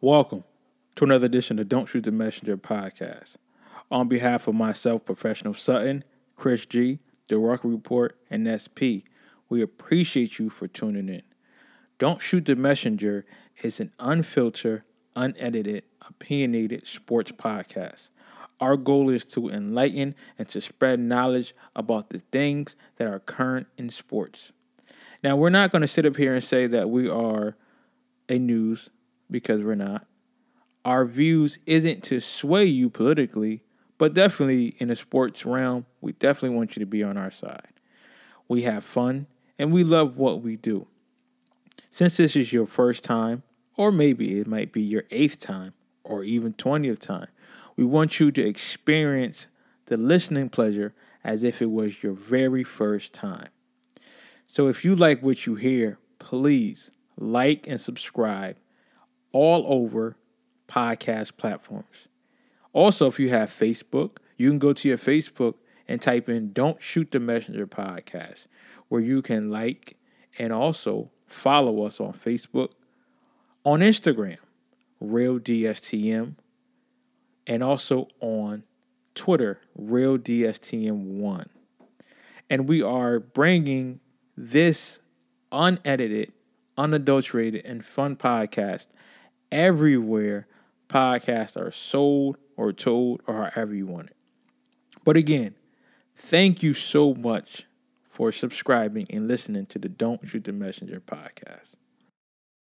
Welcome to another edition of Don't Shoot the Messenger podcast. On behalf of myself, Professional Sutton, Chris G, The Rock Report, and SP, we appreciate you for tuning in. Don't Shoot the Messenger is an unfiltered, unedited, opinionated sports podcast. Our goal is to enlighten and to spread knowledge about the things that are current in sports. Now, we're not going to sit up here and say that we are a news because we're not. Our views isn't to sway you politically, but definitely in the sports realm, we definitely want you to be on our side. We have fun and we love what we do. Since this is your first time, or maybe it might be your eighth time, or even 20th time, we want you to experience the listening pleasure as if it was your very first time. So if you like what you hear, please like and subscribe all over podcast platforms. Also, if you have Facebook, you can go to your Facebook and type in Don't Shoot the Messenger podcast, where you can like and also follow us on Facebook, on Instagram, Real DSTM, and also on Twitter, Real DSTM1. And we are bringing this unedited, unadulterated, and fun podcast everywhere podcasts are sold or told or however you want it. But again, thank you so much for subscribing and listening to the Don't Shoot the Messenger podcast.